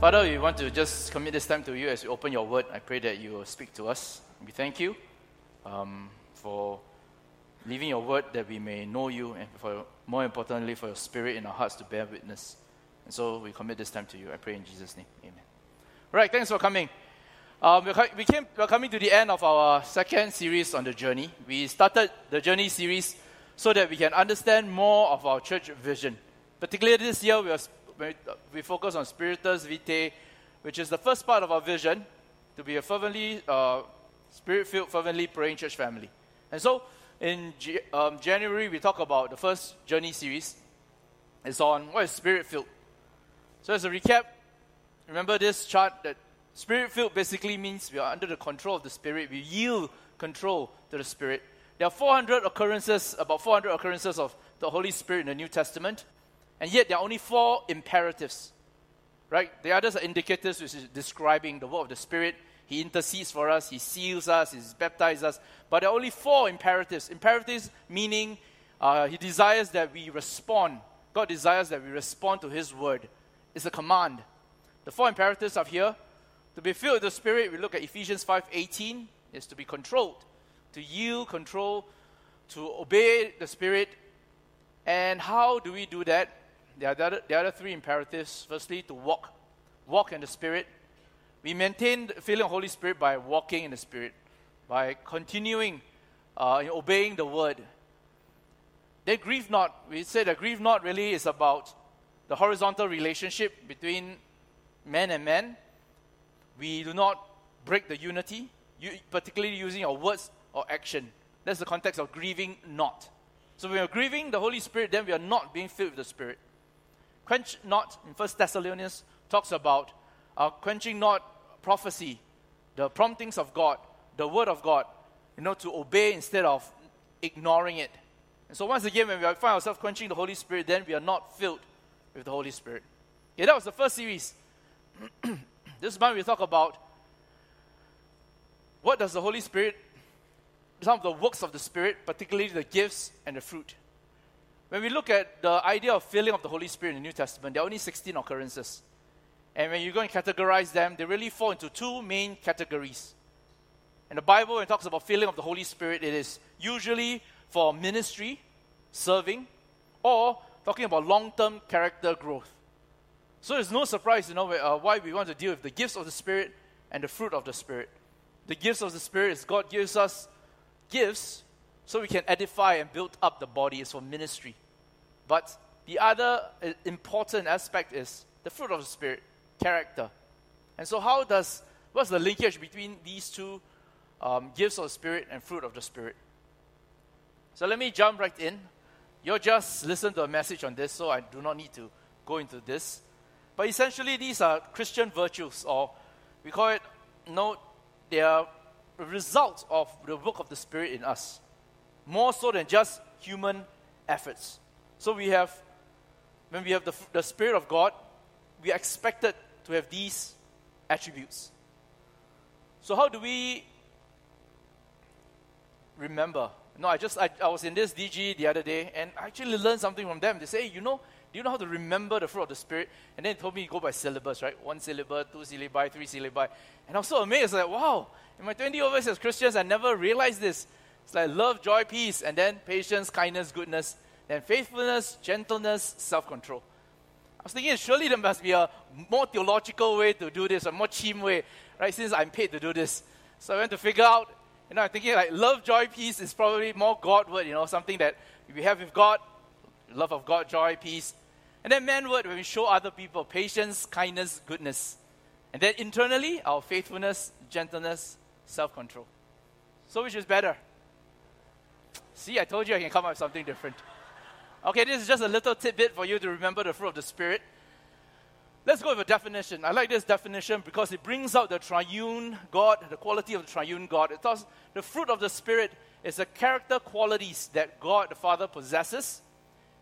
Father, we want to just commit this time to you as we open your word. I pray that you will speak to us. We thank you um, for leaving your word that we may know you, and for more importantly, for your spirit in our hearts to bear witness. And so we commit this time to you. I pray in Jesus' name. Amen. Right, thanks for coming. Um, we came, we're coming to the end of our second series on the journey. We started the journey series so that we can understand more of our church vision. Particularly this year, we, are, we focus on Spiritus Vitae, which is the first part of our vision to be a fervently, uh, spirit filled, fervently praying church family. And so, in G- um, January, we talk about the first journey series. It's on what is spirit filled. So, as a recap, remember this chart that spirit filled basically means we are under the control of the Spirit. We yield control to the Spirit. There are 400 occurrences, about 400 occurrences of the Holy Spirit in the New Testament, and yet there are only four imperatives. Right? The others are indicators, which is describing the work of the Spirit. He intercedes for us, He seals us, He baptizes us. But there are only four imperatives. Imperatives meaning uh, He desires that we respond. God desires that we respond to His word. It's a command. The four imperatives are here. To be filled with the Spirit, we look at Ephesians 5:18, is to be controlled, to yield control, to obey the Spirit. And how do we do that? There are the other, the other three imperatives. Firstly, to walk. Walk in the Spirit. We maintain the feeling of Holy Spirit by walking in the Spirit, by continuing uh, in obeying the Word. Then grieve not. We say that grieve not really is about the horizontal relationship between man and man. We do not break the unity, particularly using our words or action. That's the context of grieving not. So when we are grieving the Holy Spirit, then we are not being filled with the Spirit. Quench not in First Thessalonians talks about uh, quenching not prophecy, the promptings of God, the word of God, you know, to obey instead of ignoring it. And so once again, when we find ourselves quenching the Holy Spirit, then we are not filled with the Holy Spirit. Yeah, that was the first series. this month we talk about what does the Holy Spirit, some of the works of the Spirit, particularly the gifts and the fruit. When we look at the idea of filling of the Holy Spirit in the New Testament, there are only 16 occurrences. And when you go and categorize them, they really fall into two main categories. In the Bible, when it talks about filling of the Holy Spirit, it is usually for ministry, serving, or talking about long term character growth. So it's no surprise, you know, uh, why we want to deal with the gifts of the Spirit and the fruit of the Spirit. The gifts of the Spirit is God gives us gifts so we can edify and build up the body. It's for ministry. But the other uh, important aspect is the fruit of the Spirit, character. And so, how does, what's the linkage between these two um, gifts of the Spirit and fruit of the Spirit? So, let me jump right in. You'll just listen to a message on this, so I do not need to go into this. But essentially, these are Christian virtues, or we call it, no, they are a result of the work of the Spirit in us, more so than just human efforts. So we have, when we have the, the Spirit of God, we are expected to have these attributes. So how do we remember? No, I just I, I was in this DG the other day and I actually learned something from them. They say, you know, do you know how to remember the fruit of the Spirit? And then told me go by syllabus, right? One syllable, two syllabi, three syllabi. And I was so amazed, like, wow, in my 20 years as Christians, I never realized this. It's like love, joy, peace, and then patience, kindness, goodness, then faithfulness, gentleness, self control. I was thinking, surely there must be a more theological way to do this, a more cheap way, right? Since I'm paid to do this. So I went to figure out, you know, I'm thinking like love, joy, peace is probably more God word, you know, something that we have with God, love of God, joy, peace. And then manward, when we show other people patience, kindness, goodness. And then internally, our faithfulness, gentleness, self control. So, which is better? See, I told you I can come up with something different. Okay, this is just a little tidbit for you to remember the fruit of the Spirit. Let's go with a definition. I like this definition because it brings out the triune God, the quality of the triune God. It tells the fruit of the Spirit is the character qualities that God the Father possesses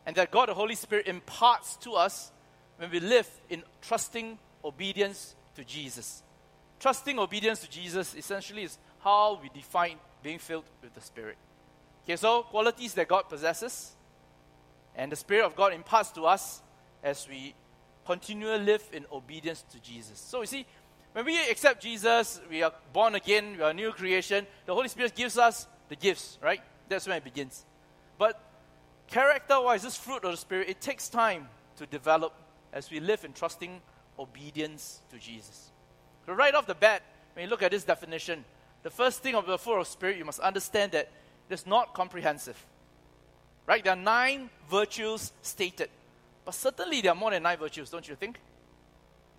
and that God the Holy Spirit imparts to us when we live in trusting obedience to Jesus. Trusting obedience to Jesus essentially is how we define being filled with the Spirit. Okay, so qualities that God possesses and the Spirit of God imparts to us as we continually live in obedience to Jesus. So you see, when we accept Jesus, we are born again, we are a new creation, the Holy Spirit gives us the gifts, right? That's when it begins. But character wise, this fruit of the Spirit, it takes time to develop as we live in trusting obedience to Jesus. So, right off the bat, when you look at this definition, the first thing of the fruit of Spirit, you must understand that it's not comprehensive. Right? There are nine virtues stated. But certainly there are more than nine virtues, don't you think?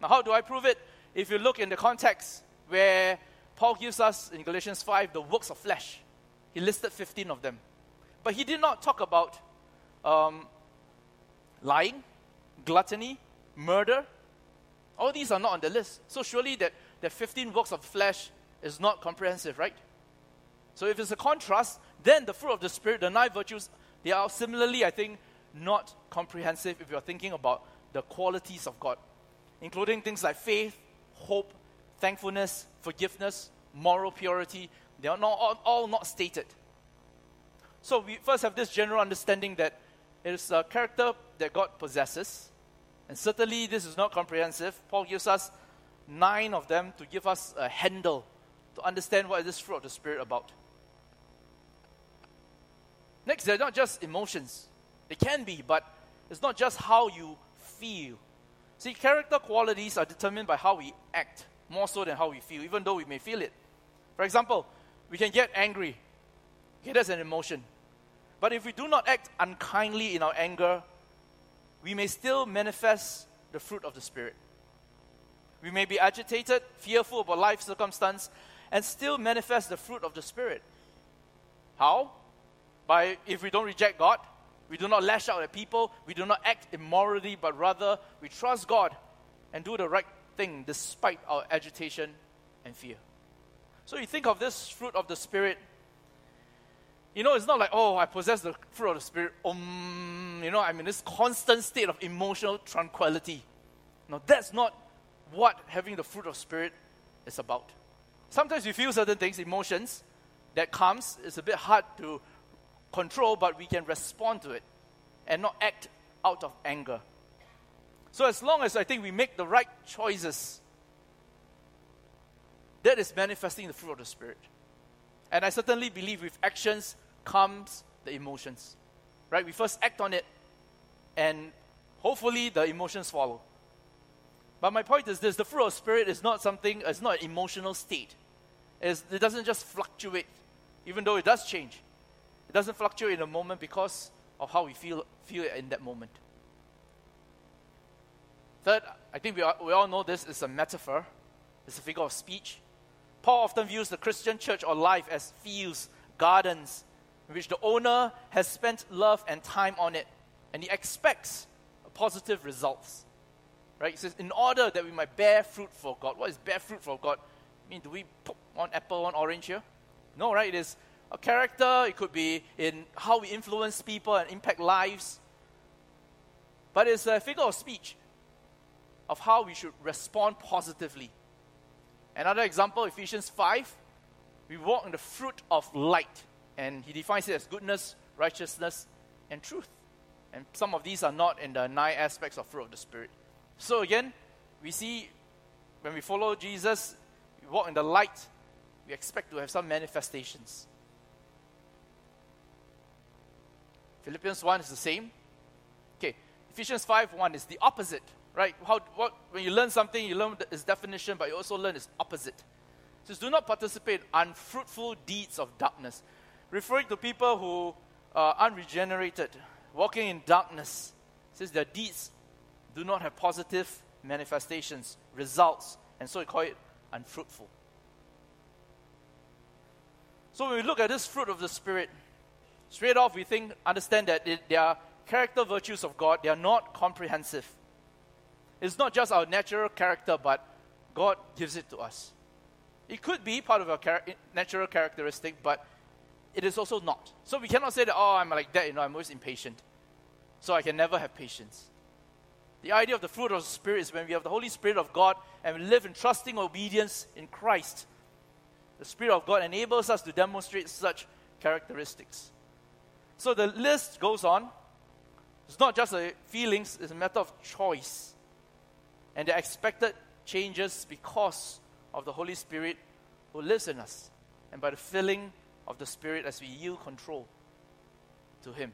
Now, how do I prove it? If you look in the context where Paul gives us in Galatians 5 the works of flesh, he listed 15 of them. But he did not talk about um, lying, gluttony, murder. All these are not on the list. So surely that the 15 works of flesh is not comprehensive, right? So if it's a contrast, then the fruit of the Spirit, the nine virtues, they are similarly, I think, not comprehensive if you're thinking about the qualities of God, including things like faith, hope, thankfulness, forgiveness, moral purity. They are not, all, all not stated. So we first have this general understanding that it is a character that God possesses. And certainly this is not comprehensive. Paul gives us nine of them to give us a handle to understand what is this fruit of the Spirit about. Next, they're not just emotions. They can be, but it's not just how you feel. See, character qualities are determined by how we act more so than how we feel, even though we may feel it. For example, we can get angry. Okay, that's an emotion. But if we do not act unkindly in our anger, we may still manifest the fruit of the Spirit. We may be agitated, fearful about life circumstance, and still manifest the fruit of the Spirit. How? By if we don't reject God, we do not lash out at people, we do not act immorally, but rather we trust God and do the right thing despite our agitation and fear. So you think of this fruit of the Spirit. You know, it's not like, oh, I possess the fruit of the Spirit. Um, you know, I'm in this constant state of emotional tranquility. No, that's not what having the fruit of Spirit is about. Sometimes we feel certain things, emotions, that comes. It's a bit hard to control, but we can respond to it and not act out of anger. So, as long as I think we make the right choices, that is manifesting the fruit of the Spirit. And I certainly believe with actions comes the emotions. Right? We first act on it, and hopefully the emotions follow. But my point is this the fruit of Spirit is not something, it's not an emotional state. It's, it doesn't just fluctuate, even though it does change. It doesn't fluctuate in a moment because of how we feel, feel in that moment. Third, I think we, are, we all know this is a metaphor, it's a figure of speech. Paul often views the Christian church or life as fields, gardens, in which the owner has spent love and time on it, and he expects positive results. Right? He says, in order that we might bear fruit for God. What is bear fruit for God? I mean, do we put one apple, one orange here? No, right? It is a character, it could be in how we influence people and impact lives. But it's a figure of speech of how we should respond positively. Another example, Ephesians 5, we walk in the fruit of light. And he defines it as goodness, righteousness, and truth. And some of these are not in the nine aspects of fruit of the Spirit. So again, we see when we follow Jesus, we walk in the light, we expect to have some manifestations. Philippians 1 is the same. Okay, Ephesians 5 1 is the opposite, right? How, what, when you learn something, you learn its definition, but you also learn its opposite. It says, Do not participate in unfruitful deeds of darkness, referring to people who are unregenerated, walking in darkness. It says their deeds do not have positive manifestations, results, and so we call it unfruitful. So when we look at this fruit of the Spirit, straight off we think, understand that they are character virtues of God, they are not comprehensive. It's not just our natural character, but God gives it to us. It could be part of our char- natural characteristic, but it is also not. So we cannot say that, oh, I'm like that, you know, I'm always impatient. So I can never have patience. The idea of the fruit of the Spirit is when we have the Holy Spirit of God and we live in trusting obedience in Christ. The Spirit of God enables us to demonstrate such characteristics. So the list goes on. It's not just a feelings, it's a matter of choice. and the expected changes because of the Holy Spirit who lives in us and by the filling of the Spirit as we yield control to Him.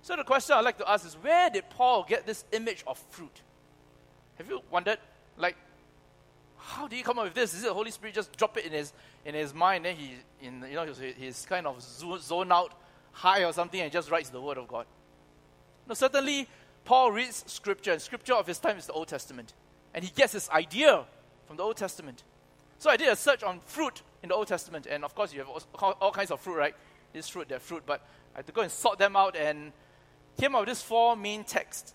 So, the question I'd like to ask is where did Paul get this image of fruit? Have you wondered? Like, how did he come up with this? Is it the Holy Spirit just drop it in his in his mind? Then he, in you know, he's, he's kind of zoned out high or something and just writes the word of God. No, certainly Paul reads scripture, and scripture of his time is the Old Testament, and he gets his idea from the Old Testament. So I did a search on fruit in the Old Testament, and of course you have all, all kinds of fruit, right? This fruit, that fruit, but I had to go and sort them out and came up with these four main texts.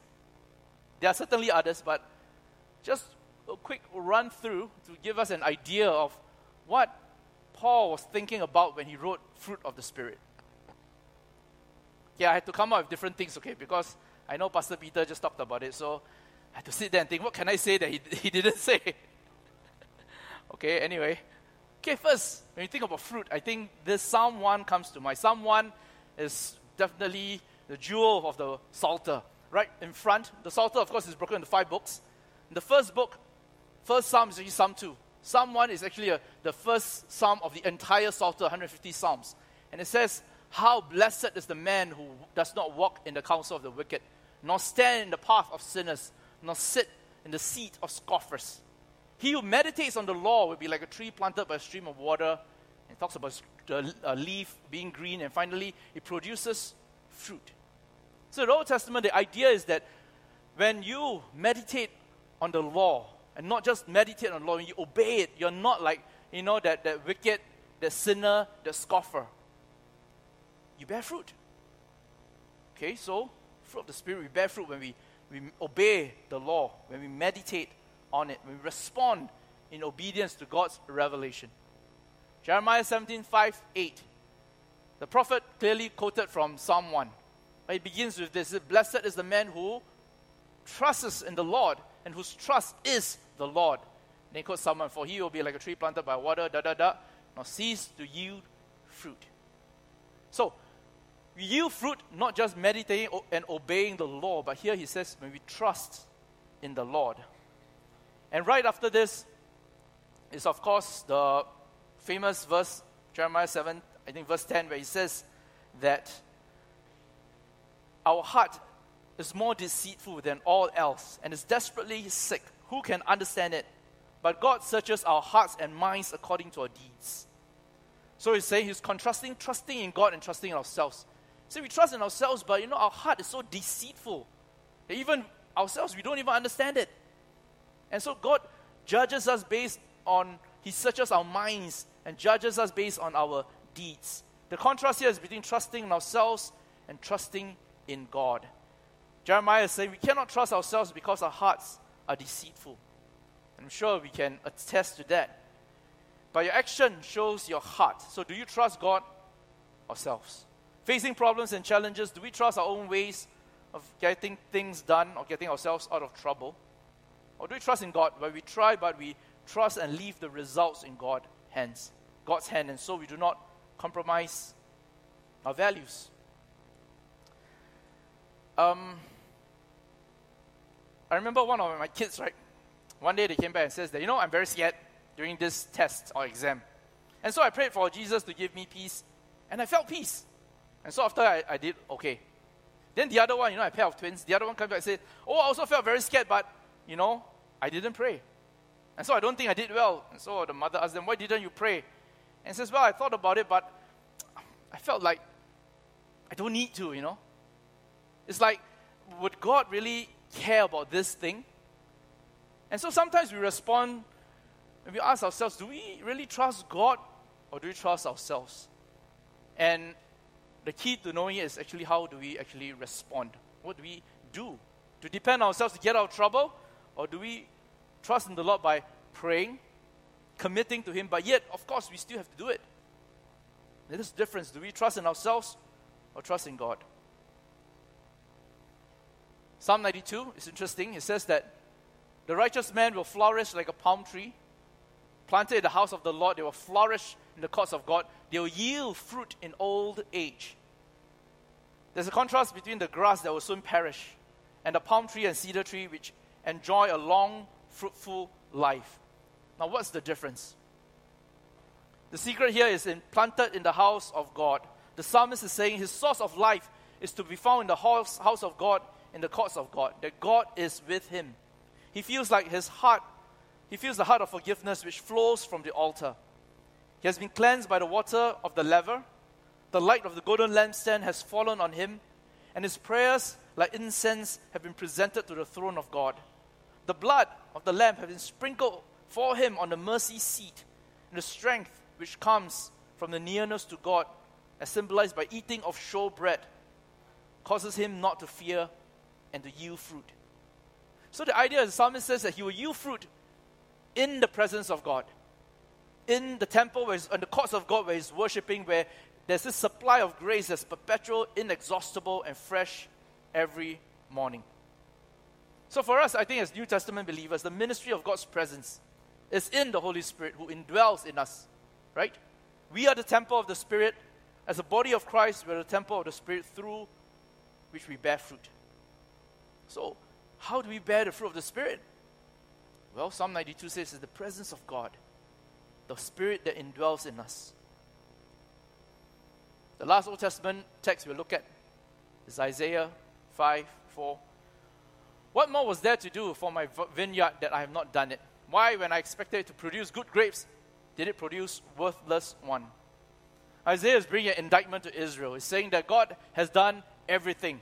There are certainly others, but just a quick run through to give us an idea of what Paul was thinking about when he wrote Fruit of the Spirit. Yeah, I had to come up with different things, okay, because I know Pastor Peter just talked about it, so I had to sit there and think, what can I say that he, he didn't say? okay, anyway. Okay, first, when you think about fruit, I think this Psalm 1 comes to mind. Psalm 1 is definitely the jewel of the Psalter. Right in front, the Psalter, of course, is broken into five books. In the first book, first Psalm is actually Psalm 2. Psalm 1 is actually a, the first Psalm of the entire Psalter, 150 Psalms. And it says, How blessed is the man who does not walk in the counsel of the wicked, nor stand in the path of sinners, nor sit in the seat of scoffers. He who meditates on the law will be like a tree planted by a stream of water. And talks about the leaf being green, and finally, it produces fruit. So, the Old Testament, the idea is that when you meditate on the law, and not just meditate on the law, when you obey it, you're not like, you know, that, that wicked, that sinner, that scoffer. You bear fruit. Okay, so fruit of the Spirit, we bear fruit when we, we obey the law, when we meditate on it, when we respond in obedience to God's revelation. Jeremiah 17, 5, 8. The prophet clearly quoted from Psalm 1. It begins with this Blessed is the man who trusts in the Lord and whose trust is the Lord. And he quotes someone, For he will be like a tree planted by water, da da da, nor cease to yield fruit. So, yield fruit not just meditating and obeying the law, but here he says, when we trust in the Lord. And right after this is, of course, the famous verse, Jeremiah 7, I think verse 10, where he says that our heart is more deceitful than all else and is desperately sick. Who can understand it? But God searches our hearts and minds according to our deeds. So he's saying he's contrasting trusting in God and trusting in ourselves. So we trust in ourselves, but you know, our heart is so deceitful even ourselves, we don't even understand it. And so God judges us based on, He searches our minds and judges us based on our deeds. The contrast here is between trusting in ourselves and trusting in God. Jeremiah is saying we cannot trust ourselves because our hearts are deceitful. I'm sure we can attest to that. But your action shows your heart. So, do you trust God ourselves? Facing problems and challenges, do we trust our own ways of getting things done or getting ourselves out of trouble? Or do we trust in God where we try, but we trust and leave the results in God's hands, God's hand, and so we do not compromise our values? Um, I remember one of my kids, right? One day they came back and says that, you know, I'm very scared during this test or exam. And so I prayed for Jesus to give me peace, and I felt peace. And so after I, I did okay. Then the other one, you know, a pair of twins, the other one came back and said, Oh, I also felt very scared, but, you know, I didn't pray. And so I don't think I did well. And so the mother asked them, Why didn't you pray? And says, Well, I thought about it, but I felt like I don't need to, you know. It's like, would God really care about this thing? And so sometimes we respond and we ask ourselves, do we really trust God or do we trust ourselves? And the key to knowing it is actually how do we actually respond? What do we do? To depend on ourselves to get out of trouble? Or do we trust in the Lord by praying, committing to Him, but yet, of course, we still have to do it? There's a difference. Do we trust in ourselves or trust in God? Psalm 92 is interesting. It says that the righteous man will flourish like a palm tree. Planted in the house of the Lord, they will flourish in the courts of God. They will yield fruit in old age. There's a contrast between the grass that will soon perish and the palm tree and cedar tree, which enjoy a long, fruitful life. Now, what's the difference? The secret here is in, planted in the house of God. The psalmist is saying his source of life is to be found in the house, house of God, in the courts of God, that God is with him. He feels like his heart, he feels the heart of forgiveness which flows from the altar. He has been cleansed by the water of the laver. The light of the golden lampstand has fallen on him, and his prayers, like incense, have been presented to the throne of God. The blood of the Lamb has been sprinkled for him on the mercy seat, and the strength which comes from the nearness to God, as symbolized by eating of showbread, causes him not to fear and to yield fruit. So the idea is the psalmist says that he will yield fruit in the presence of God in the temple, where in the courts of God, where he's worshiping, where there's this supply of grace that's perpetual, inexhaustible, and fresh every morning. So for us, I think as New Testament believers, the ministry of God's presence is in the Holy Spirit who indwells in us, right? We are the temple of the Spirit. As a body of Christ, we're the temple of the Spirit through which we bear fruit. So, how do we bear the fruit of the Spirit? Well, Psalm 92 says it's the presence of God the Spirit that indwells in us. The last Old Testament text we'll look at is Isaiah 5 4. What more was there to do for my vineyard that I have not done it? Why, when I expected it to produce good grapes, did it produce worthless one? Isaiah is bringing an indictment to Israel. He's saying that God has done everything.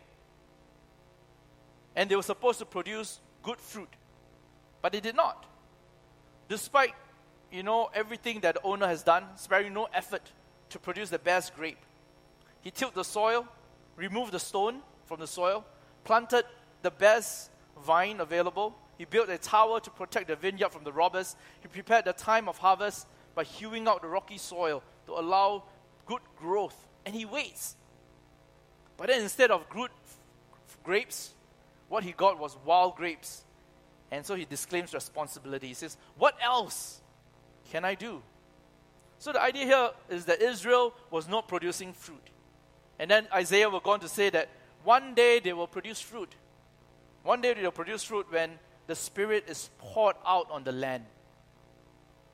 And they were supposed to produce good fruit. But they did not. Despite you know, everything that the owner has done, sparing no effort to produce the best grape. He tilled the soil, removed the stone from the soil, planted the best vine available. He built a tower to protect the vineyard from the robbers. He prepared the time of harvest by hewing out the rocky soil to allow good growth. And he waits. But then instead of good grapes, what he got was wild grapes. And so he disclaims responsibility. He says, What else can I do? So the idea here is that Israel was not producing fruit. And then Isaiah will go on to say that one day they will produce fruit. One day they will produce fruit when the Spirit is poured out on the land.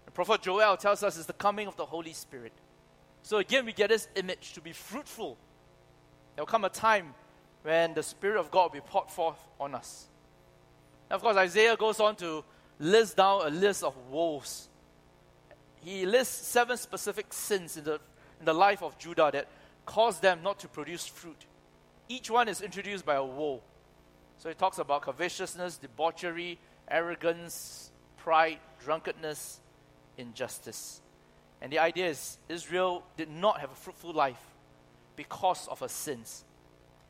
The prophet Joel tells us it's the coming of the Holy Spirit. So again, we get this image to be fruitful. There will come a time when the Spirit of God will be poured forth on us. Of course, Isaiah goes on to list down a list of woes he lists seven specific sins in the, in the life of Judah that caused them not to produce fruit. Each one is introduced by a woe. So he talks about covetousness, debauchery, arrogance, pride, drunkenness, injustice. And the idea is Israel did not have a fruitful life because of her sins.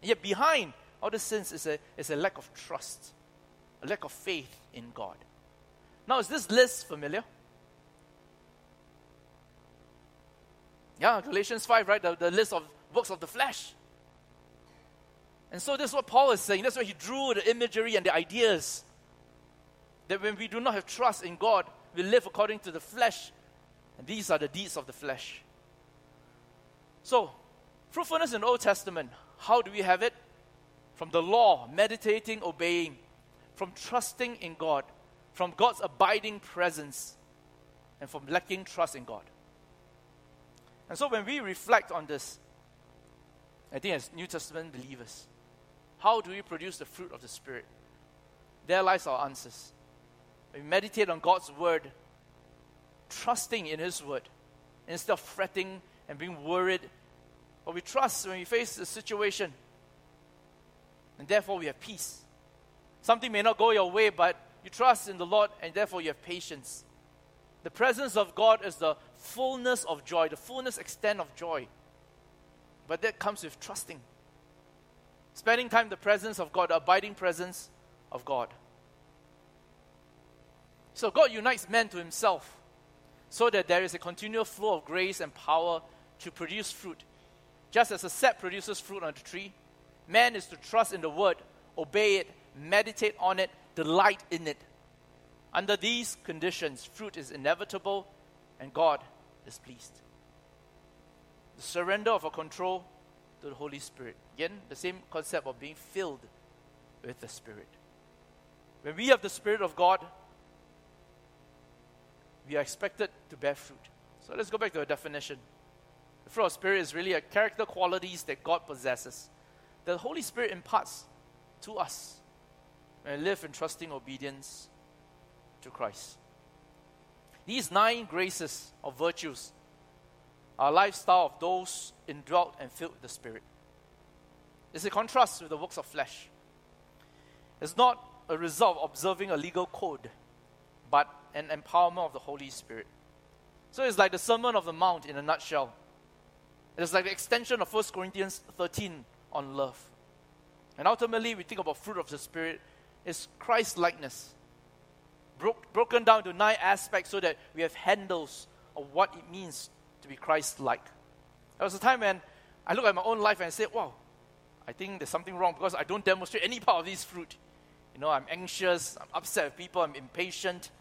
And yet, behind all the sins is a, is a lack of trust, a lack of faith in God. Now, is this list familiar? Yeah, Galatians 5, right? The, the list of works of the flesh. And so this is what Paul is saying. That's why he drew the imagery and the ideas. That when we do not have trust in God, we live according to the flesh. And these are the deeds of the flesh. So, fruitfulness in the Old Testament, how do we have it? From the law, meditating, obeying, from trusting in God, from God's abiding presence, and from lacking trust in God. And so when we reflect on this, I think as New Testament believers, how do we produce the fruit of the Spirit? There lies our answers. we meditate on God's word, trusting in His word, instead of fretting and being worried, but we trust when we face a situation, and therefore we have peace. Something may not go your way, but you trust in the Lord, and therefore you have patience. The presence of God is the fullness of joy, the fullness extent of joy. But that comes with trusting. Spending time in the presence of God, the abiding presence of God. So God unites men to himself so that there is a continual flow of grace and power to produce fruit. Just as a sap produces fruit on the tree, man is to trust in the word, obey it, meditate on it, delight in it. Under these conditions, fruit is inevitable and God is pleased. The surrender of our control to the Holy Spirit. Again, the same concept of being filled with the Spirit. When we have the Spirit of God, we are expected to bear fruit. So let's go back to the definition. The fruit of Spirit is really a character qualities that God possesses. The Holy Spirit imparts to us and live in trusting obedience to Christ. These nine graces or virtues are lifestyle of those indwelt and filled with the Spirit. It's a contrast with the works of flesh. It's not a result of observing a legal code, but an empowerment of the Holy Spirit. So it's like the Sermon of the Mount in a nutshell. It's like the extension of 1 Corinthians 13 on love. And ultimately, we think about fruit of the Spirit is Christ likeness, Bro- broken down to nine aspects so that we have handles of what it means to be Christ like. There was a time when I look at my own life and I say, wow, I think there's something wrong because I don't demonstrate any part of this fruit. You know, I'm anxious, I'm upset with people, I'm impatient.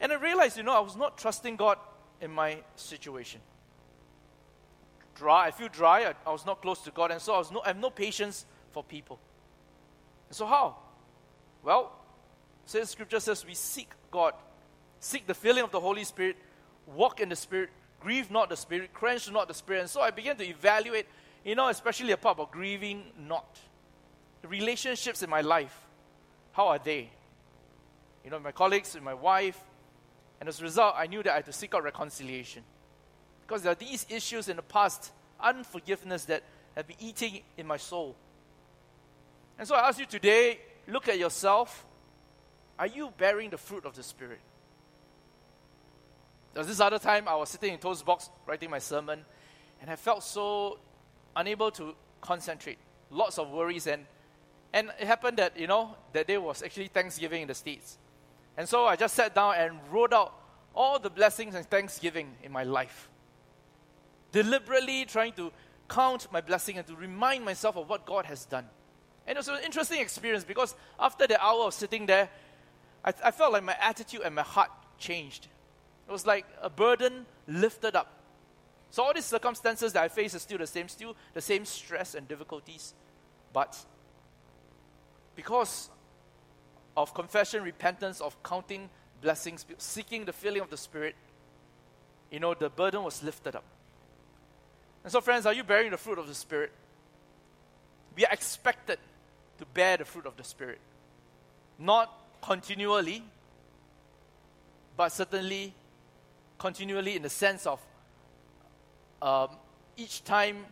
And I realized, you know, I was not trusting God in my situation. Dry, I feel dry, I, I was not close to God, and so I, was no, I have no patience for people. And so how? Well, says scripture says we seek God, seek the filling of the Holy Spirit, walk in the Spirit, grieve not the Spirit, quench not the Spirit. And so I began to evaluate, you know, especially a part about grieving not. The relationships in my life, how are they? You know, my colleagues, with my wife. And as a result, I knew that I had to seek out reconciliation. Because there are these issues in the past, unforgiveness that have been eating in my soul. And so I ask you today look at yourself. Are you bearing the fruit of the Spirit? There was this other time I was sitting in Toast Box writing my sermon, and I felt so unable to concentrate. Lots of worries, and and it happened that you know that day was actually Thanksgiving in the States, and so I just sat down and wrote out all the blessings and thanksgiving in my life, deliberately trying to count my blessing and to remind myself of what God has done. And it was an interesting experience because after the hour of sitting there, I, I felt like my attitude and my heart changed. It was like a burden lifted up. So all these circumstances that I face are still the same, still the same stress and difficulties. But because of confession, repentance, of counting blessings, seeking the filling of the Spirit, you know, the burden was lifted up. And so, friends, are you bearing the fruit of the Spirit? We are expected to bear the fruit of the Spirit. Not continually, but certainly continually in the sense of um, each time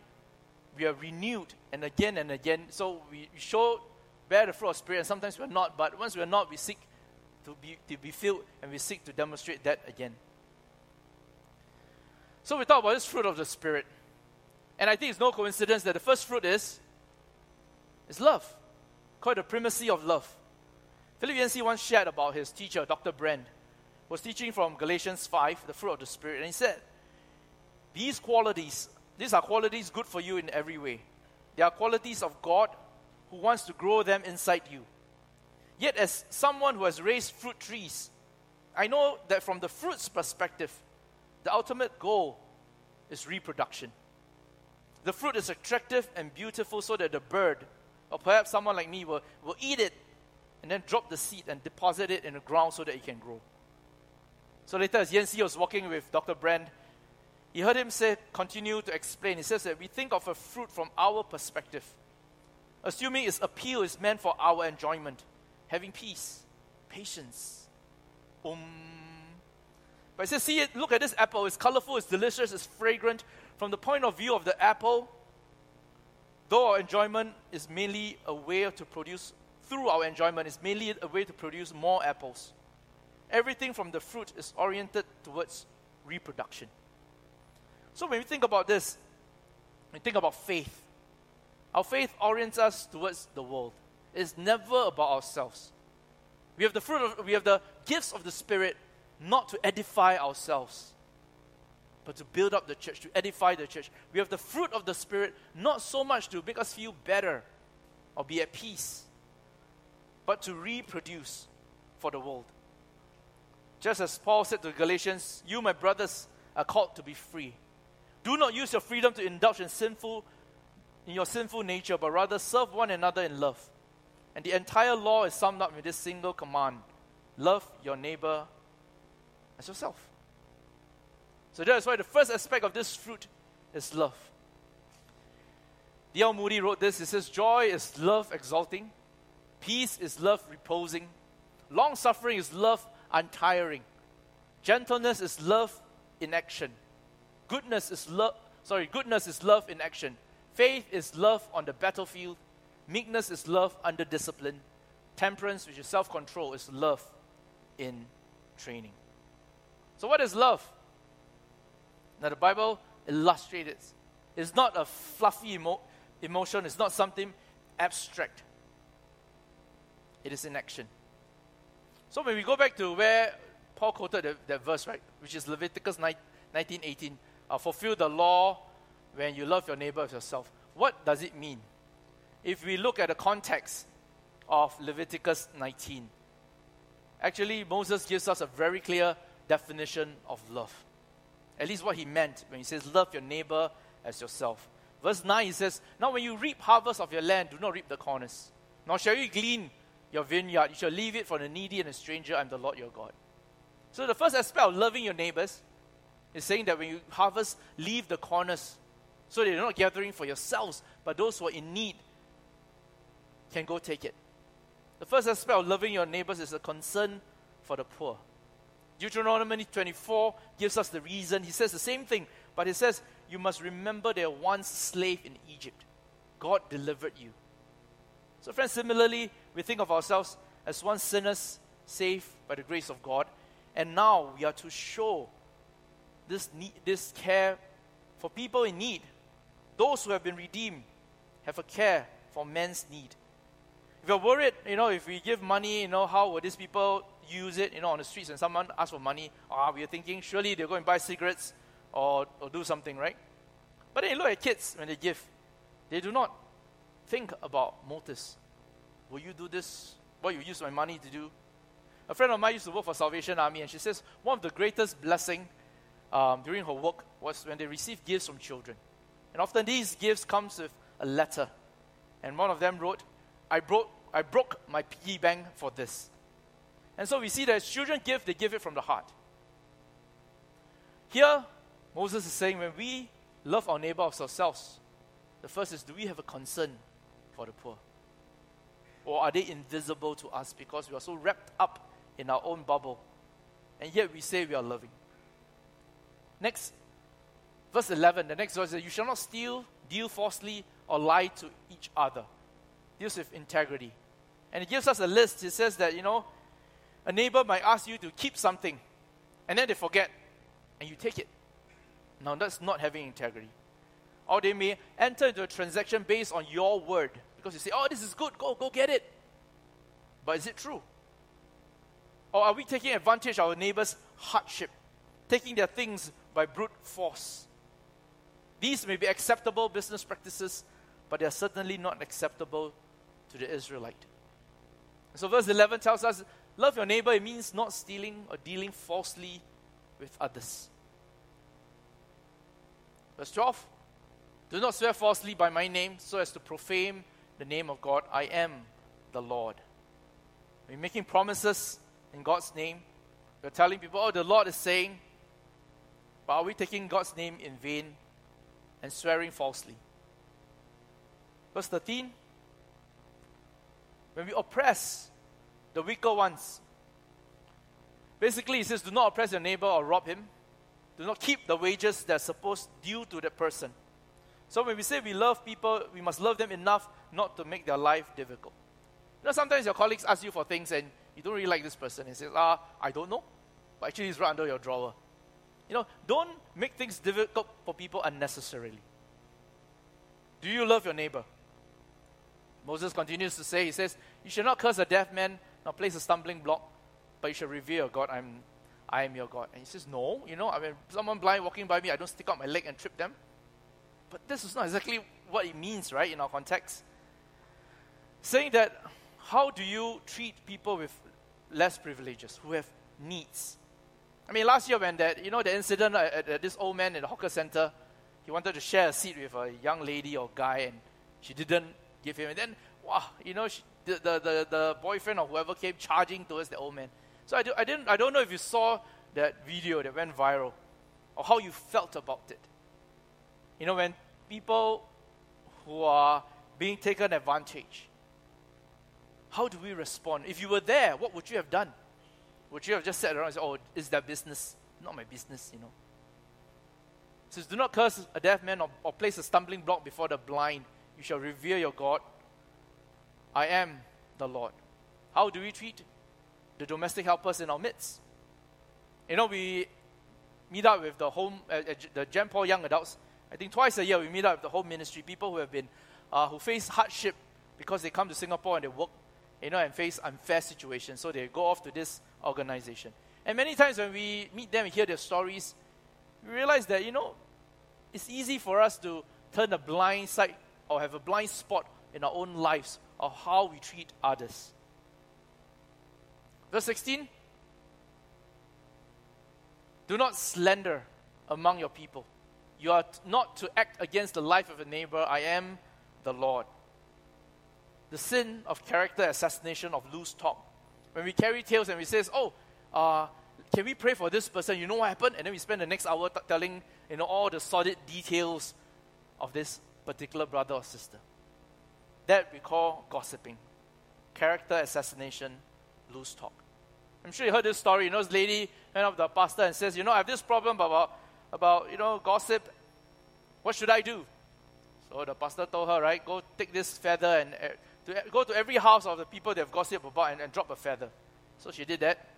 we are renewed and again and again. So we show, bear the fruit of Spirit, and sometimes we're not, but once we're not, we seek to be, to be filled and we seek to demonstrate that again. So we talk about this fruit of the Spirit. And I think it's no coincidence that the first fruit is, is love called the primacy of love. Philip Yancey once shared about his teacher, Dr. Brand, was teaching from Galatians 5, the fruit of the Spirit, and he said, These qualities, these are qualities good for you in every way. They are qualities of God who wants to grow them inside you. Yet, as someone who has raised fruit trees, I know that from the fruit's perspective, the ultimate goal is reproduction. The fruit is attractive and beautiful so that the bird or perhaps someone like me will, will eat it and then drop the seed and deposit it in the ground so that it can grow. So later, as Yancey was walking with Dr. Brand, he heard him say, continue to explain. He says that we think of a fruit from our perspective, assuming its appeal is meant for our enjoyment, having peace, patience. Um. But he says, see look at this apple. It's colorful, it's delicious, it's fragrant. From the point of view of the apple, though our enjoyment is mainly a way to produce, through our enjoyment, is mainly a way to produce more apples. Everything from the fruit is oriented towards reproduction. So when we think about this, we think about faith. Our faith orients us towards the world. It's never about ourselves. We have the fruit of, we have the gifts of the Spirit not to edify ourselves, but to build up the church, to edify the church. We have the fruit of the Spirit, not so much to make us feel better or be at peace, but to reproduce for the world. Just as Paul said to the Galatians, You, my brothers, are called to be free. Do not use your freedom to indulge in sinful in your sinful nature, but rather serve one another in love. And the entire law is summed up in this single command love your neighbor as yourself. So that's why the first aspect of this fruit is love. D.L. Moody wrote this. He says, Joy is love exalting, peace is love reposing, long suffering is love untiring, gentleness is love in action, goodness is love. Sorry, goodness is love in action. Faith is love on the battlefield. Meekness is love under discipline. Temperance, which is self control, is love in training. So, what is love? Now, the Bible illustrates it. It's not a fluffy emo- emotion, it's not something abstract. It is in action. So, when we go back to where Paul quoted that, that verse, right, which is Leviticus 19 18, uh, fulfill the law when you love your neighbor as yourself. What does it mean? If we look at the context of Leviticus 19, actually, Moses gives us a very clear definition of love. At least what he meant when he says, Love your neighbor as yourself. Verse 9, he says, Now when you reap harvest of your land, do not reap the corners. Nor shall you glean your vineyard. You shall leave it for the needy and the stranger. I'm the Lord your God. So the first aspect of loving your neighbors is saying that when you harvest, leave the corners. So they're not gathering for yourselves, but those who are in need can go take it. The first aspect of loving your neighbors is a concern for the poor. Deuteronomy 24 gives us the reason. He says the same thing, but he says, You must remember they are once slave in Egypt. God delivered you. So, friends, similarly, we think of ourselves as once sinners saved by the grace of God, and now we are to show this, need, this care for people in need. Those who have been redeemed have a care for men's need. If you're worried, you know, if we give money, you know, how will these people use it, you know, on the streets and someone asks for money? Ah, we are thinking surely they're going to buy cigarettes or, or do something, right? But then you look at kids when they give, they do not think about motives. Will you do this? What you use my money to do? A friend of mine used to work for Salvation Army, and she says one of the greatest blessing um, during her work was when they received gifts from children. And often these gifts comes with a letter. And one of them wrote, I broke, I broke my piggy bank for this. And so we see that as children give, they give it from the heart. Here, Moses is saying when we love our neighbor as ourselves, the first is do we have a concern for the poor? Or are they invisible to us because we are so wrapped up in our own bubble? And yet we say we are loving. Next, verse 11, the next verse says, You shall not steal, deal falsely, or lie to each other. Deals with integrity. And it gives us a list. It says that, you know, a neighbor might ask you to keep something, and then they forget, and you take it. Now, that's not having integrity. Or they may enter into a transaction based on your word, because you say, oh, this is good, go, go get it. But is it true? Or are we taking advantage of our neighbor's hardship, taking their things by brute force. These may be acceptable business practices, but they are certainly not acceptable to the Israelite. So, verse 11 tells us love your neighbor, it means not stealing or dealing falsely with others. Verse 12 Do not swear falsely by my name so as to profane the name of God. I am the Lord. We're making promises in God's name. We're telling people, oh, the Lord is saying, but are we taking God's name in vain and swearing falsely? Verse 13 When we oppress the weaker ones, basically it says, Do not oppress your neighbor or rob him. Do not keep the wages that are supposed due to that person. So when we say we love people, we must love them enough not to make their life difficult. You know, sometimes your colleagues ask you for things and you don't really like this person and says, ah, I don't know. But actually it's right under your drawer. You know, don't make things difficult for people unnecessarily. Do you love your neighbor? Moses continues to say, he says, You should not curse a deaf man, nor place a stumbling block, but you should revere God. I'm, I am your God. And he says, No, you know, I mean, someone blind walking by me, I don't stick out my leg and trip them. But this is not exactly what it means, right, in our context. Saying that, how do you treat people with less privileges, who have needs? I mean, last year when that, you know, the incident at, at this old man in the hawker center, he wanted to share a seat with a young lady or guy, and she didn't give him. And then, wow, you know, she, the, the, the, the boyfriend or whoever came charging towards the old man. So I, do, I, didn't, I don't know if you saw that video that went viral or how you felt about it. You know, when people who are being taken advantage, how do we respond? If you were there, what would you have done? Would you have just sat around and said, Oh, it's their business, not my business, you know? It says, Do not curse a deaf man or, or place a stumbling block before the blind. You shall revere your God. I am the Lord. How do we treat the domestic helpers in our midst? You know, we meet up with the home, uh, uh, the Gen Paul young adults. I think twice a year we meet up with the home ministry, people who have been, uh, who face hardship because they come to Singapore and they work, you know, and face unfair situations. So they go off to this organization. And many times when we meet them and hear their stories, we realize that, you know, it's easy for us to turn a blind side or have a blind spot in our own lives of how we treat others. Verse 16 Do not slander among your people. You are not to act against the life of a neighbor. I am the Lord. The sin of character assassination, of loose talk. When we carry tales and we say, oh, uh, can we pray for this person? You know what happened? And then we spend the next hour t- telling you know, all the sordid details of this particular brother or sister. That we call gossiping. Character assassination, loose talk. I'm sure you heard this story. You know, this lady went up to the pastor and says, You know, I have this problem about, about you know, gossip. What should I do? So the pastor told her, right, go take this feather and uh, to, go to every house of the people they've gossiped about and, and drop a feather. So she did that.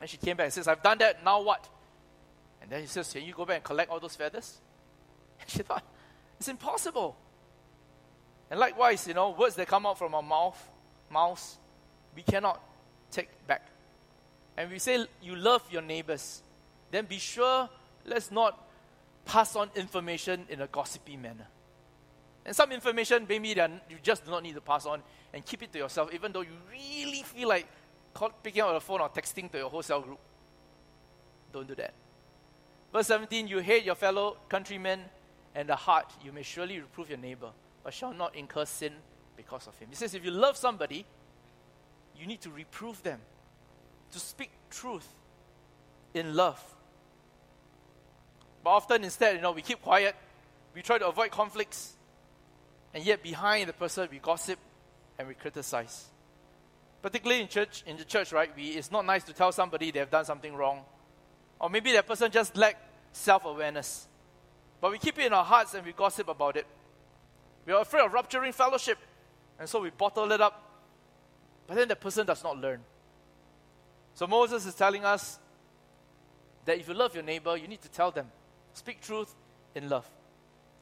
And she came back and says, I've done that, now what? And then he says, Can you go back and collect all those feathers? And she thought, It's impossible. And likewise, you know, words that come out from our mouth, mouths, we cannot take back and we say you love your neighbors, then be sure let's not pass on information in a gossipy manner. And some information, maybe that you just do not need to pass on and keep it to yourself, even though you really feel like picking up the phone or texting to your whole cell group. Don't do that. Verse 17 You hate your fellow countrymen, and the heart you may surely reprove your neighbor, but shall not incur sin because of him. He says, If you love somebody, you need to reprove them to speak truth in love. But often instead, you know, we keep quiet, we try to avoid conflicts, and yet behind the person we gossip and we criticize. Particularly in church, in the church, right? We, it's not nice to tell somebody they have done something wrong. Or maybe that person just lack self-awareness. But we keep it in our hearts and we gossip about it. We are afraid of rupturing fellowship. And so we bottle it up. But then the person does not learn. So Moses is telling us that if you love your neighbor, you need to tell them. Speak truth in love.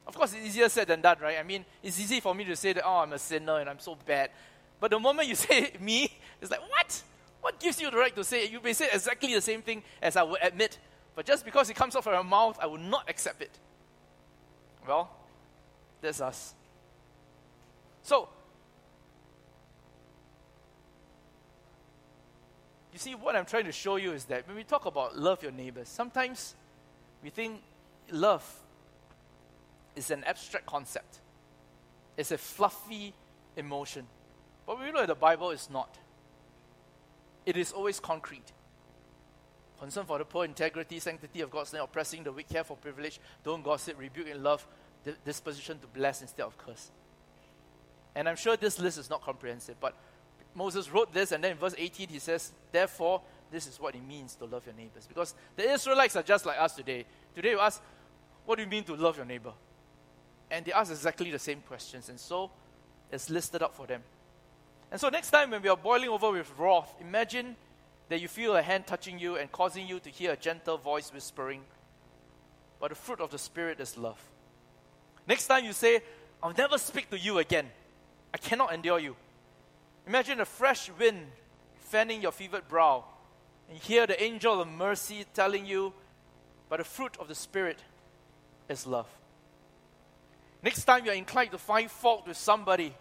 Of course, it's easier said than done, right? I mean, it's easy for me to say that, oh, I'm a sinner and I'm so bad. But the moment you say me, it's like, what? What gives you the right to say it? You may say exactly the same thing as I would admit, but just because it comes out from your mouth, I will not accept it. Well, that's us. So, You see, what I'm trying to show you is that when we talk about love your neighbors, sometimes we think love is an abstract concept, it's a fluffy emotion. But we know the Bible is not. It is always concrete. Concern for the poor, integrity, sanctity of God's name, oppressing the weak, care for privilege, don't gossip, rebuke in love, disposition to bless instead of curse. And I'm sure this list is not comprehensive, but Moses wrote this, and then in verse 18 he says, Therefore, this is what it means to love your neighbors. Because the Israelites are just like us today. Today you ask, What do you mean to love your neighbor? And they ask exactly the same questions, and so it's listed up for them. And so next time when we are boiling over with wrath, imagine that you feel a hand touching you and causing you to hear a gentle voice whispering, But the fruit of the Spirit is love. Next time you say, I'll never speak to you again. I cannot endure you. Imagine a fresh wind fanning your fevered brow, and hear the angel of mercy telling you, but the fruit of the Spirit is love. Next time you're inclined to find fault with somebody,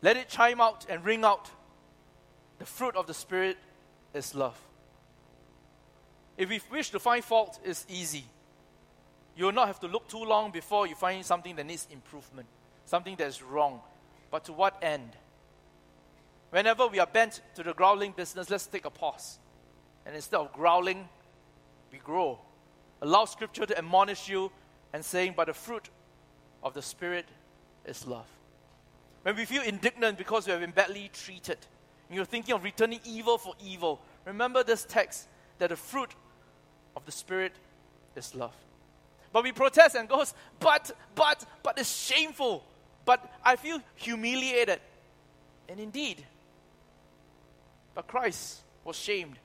let it chime out and ring out. The fruit of the Spirit is love. If we wish to find fault, it's easy. You will not have to look too long before you find something that needs improvement, something that is wrong, but to what end? Whenever we are bent to the growling business, let's take a pause And instead of growling, we grow. Allow Scripture to admonish you and saying, But the fruit of the Spirit is love. When we feel indignant because we have been badly treated, and you're thinking of returning evil for evil, remember this text that the fruit of the Spirit is love. But we protest and goes, but, but, but it's shameful. But I feel humiliated. And indeed, but Christ was shamed.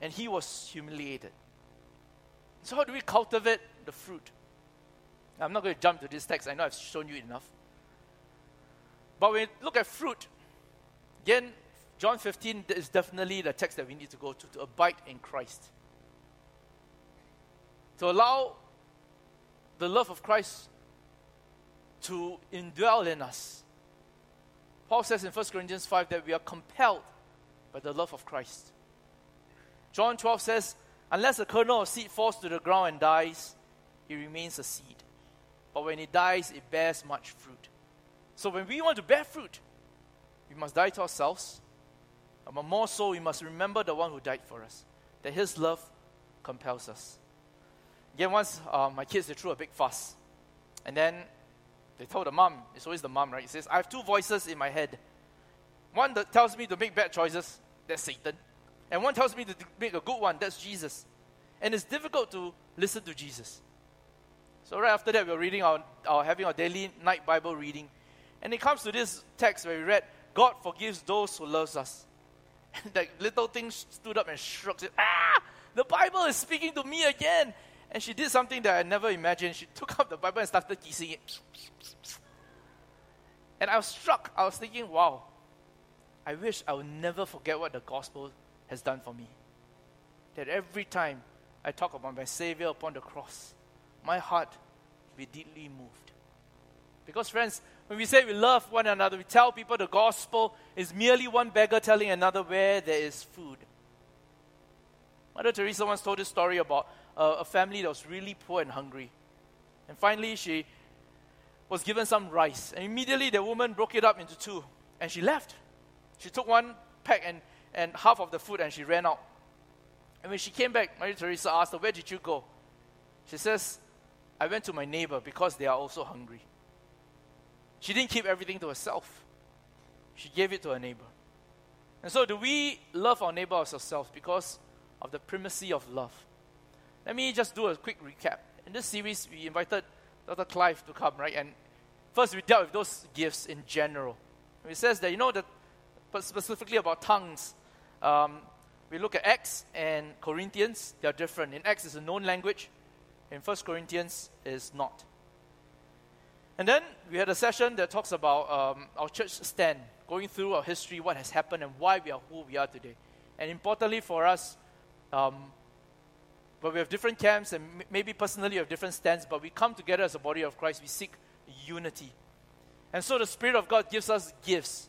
And he was humiliated. So, how do we cultivate the fruit? I'm not going to jump to this text. I know I've shown you enough. But when we look at fruit, again, John 15 is definitely the text that we need to go to to abide in Christ to allow the love of Christ to indwell in us. Paul says in 1 Corinthians 5 that we are compelled by the love of Christ. John 12 says, Unless a kernel of seed falls to the ground and dies, it remains a seed. But when it dies, it bears much fruit. So when we want to bear fruit, we must die to ourselves. But more so, we must remember the one who died for us, that his love compels us. Again, once uh, my kids, they threw a big fuss. And then they told the mom, it's always the mom, right? He says, I have two voices in my head. One that tells me to make bad choices, that's Satan. And one tells me to make a good one, that's Jesus. And it's difficult to listen to Jesus. So right after that, we were reading our, our having our daily night Bible reading. And it comes to this text where we read, God forgives those who loves us. And that little thing stood up and shrugged it. Ah! The Bible is speaking to me again. And she did something that I never imagined. She took up the Bible and started kissing it. And I was struck. I was thinking, wow, I wish I would never forget what the gospel has done for me. That every time I talk about my Savior upon the cross, my heart be deeply moved. Because, friends, when we say we love one another, we tell people the gospel is merely one beggar telling another where there is food. Mother Teresa once told this story about a, a family that was really poor and hungry. And finally, she was given some rice. And immediately, the woman broke it up into two. And she left. She took one pack and, and half of the food and she ran out. And when she came back, Mother Teresa asked her, Where did you go? She says, I went to my neighbor because they are also hungry. She didn't keep everything to herself, she gave it to her neighbor. And so, do we love our neighbor as ourselves because of the primacy of love? Let me just do a quick recap. In this series, we invited Dr. Clive to come, right? And first, we dealt with those gifts in general. It says that, you know, that, specifically about tongues, um, we look at Acts and Corinthians, they are different. In Acts, it's a known language, in First Corinthians, is not. And then we had a session that talks about um, our church stand, going through our history, what has happened, and why we are who we are today. And importantly for us, um, but we have different camps and m- maybe personally we have different stands, but we come together as a body of Christ. We seek unity. And so the Spirit of God gives us gifts,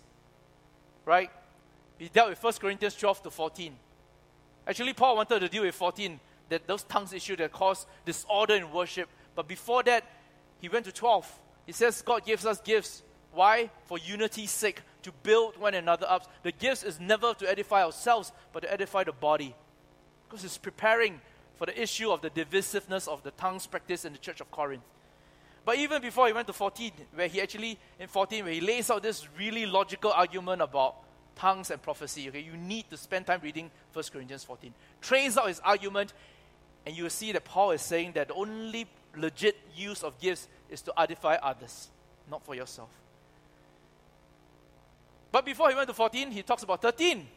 right? We dealt with 1 Corinthians 12 to 14. Actually, Paul wanted to deal with 14, that those tongues issue that caused disorder in worship. But before that, he went to 12. He says God gives us gifts. Why? For unity's sake, to build one another up. The gifts is never to edify ourselves, but to edify the body. Because it's preparing for the issue of the divisiveness of the tongues practice in the church of Corinth. But even before he went to 14, where he actually, in 14, where he lays out this really logical argument about tongues and prophecy, okay, you need to spend time reading 1 Corinthians 14. Trains out his argument, and you will see that Paul is saying that the only legit use of gifts is to edify others, not for yourself. But before he went to 14, he talks about 13,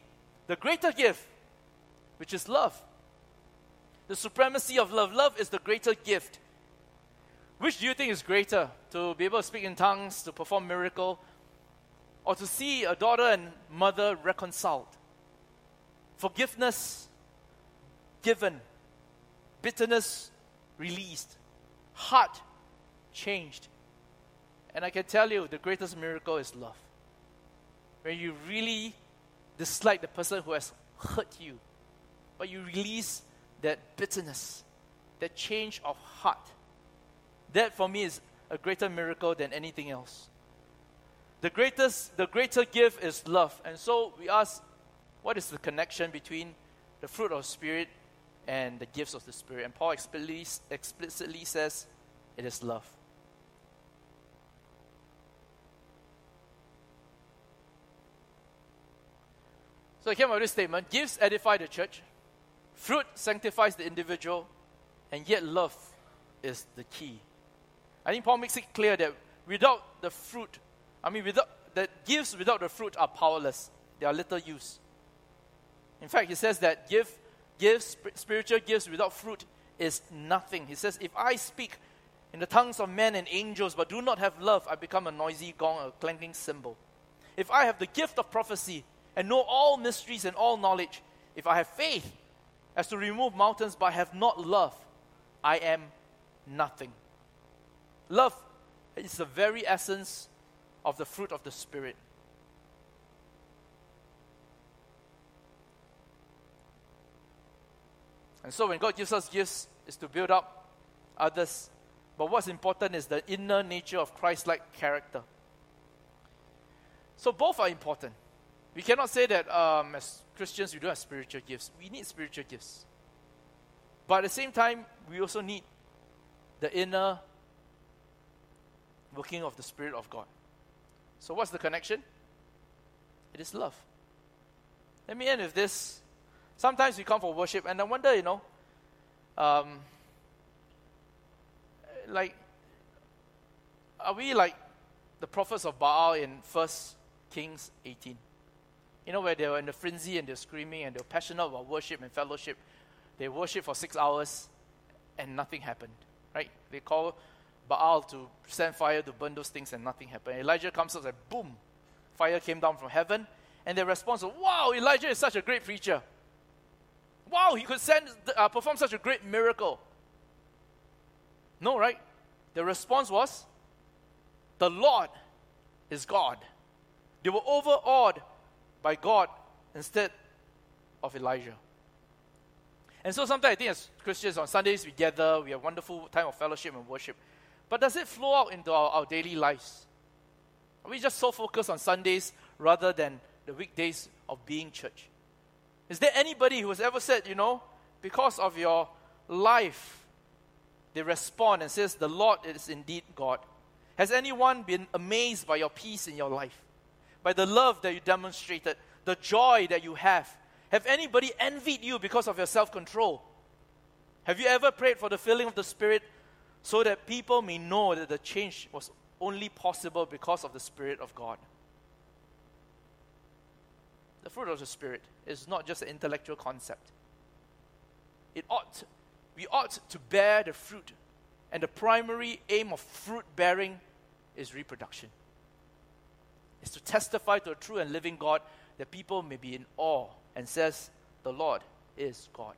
the greater gift, which is love the supremacy of love. Love is the greater gift. Which do you think is greater? To be able to speak in tongues, to perform miracle, or to see a daughter and mother reconciled? Forgiveness given, bitterness released, heart changed. And I can tell you the greatest miracle is love. When you really dislike the person who has hurt you, but you release that bitterness, that change of heart. That for me is a greater miracle than anything else. The greatest, the greater gift is love. And so we ask What is the connection between the fruit of Spirit and the gifts of the Spirit? And Paul explicitly, explicitly says it is love. So I came up with this statement gifts edify the church, fruit sanctifies the individual, and yet love is the key. I think Paul makes it clear that without the fruit, I mean, without the gifts without the fruit are powerless. They are little use. In fact, he says that give, gifts, spiritual gifts without fruit is nothing. He says, if I speak in the tongues of men and angels but do not have love, I become a noisy gong, a clanking cymbal. If I have the gift of prophecy and know all mysteries and all knowledge, if I have faith as to remove mountains but have not love, I am nothing. Love is the very essence of the fruit of the Spirit. And so when God gives us gifts, is to build up others. But what's important is the inner nature of Christ like character. So both are important. We cannot say that um, as Christians we don't have spiritual gifts. We need spiritual gifts. But at the same time, we also need the inner working of the Spirit of God. So, what's the connection? It is love. Let me end with this. Sometimes we come for worship, and I wonder, you know, um, like, are we like the prophets of Baal in First Kings 18? You know, where they were in the frenzy and they're screaming and they're passionate about worship and fellowship. They worship for six hours and nothing happened, right? They call Baal to send fire to burn those things and nothing happened. Elijah comes up and boom, fire came down from heaven. And their response was, wow, Elijah is such a great preacher. Wow, he could send, uh, perform such a great miracle. No, right? The response was, the Lord is God. They were overawed by God instead of Elijah. And so sometimes I think as Christians on Sundays we gather, we have wonderful time of fellowship and worship. But does it flow out into our, our daily lives? Are we just so focused on Sundays rather than the weekdays of being church? Is there anybody who has ever said, you know, because of your life, they respond and says, the Lord is indeed God? Has anyone been amazed by your peace in your life? By the love that you demonstrated, the joy that you have? Have anybody envied you because of your self control? Have you ever prayed for the filling of the Spirit so that people may know that the change was only possible because of the Spirit of God. The fruit of the Spirit is not just an intellectual concept. It ought, we ought to bear the fruit, and the primary aim of fruit bearing is reproduction. Is to testify to a true and living God that people may be in awe and says, The Lord is God.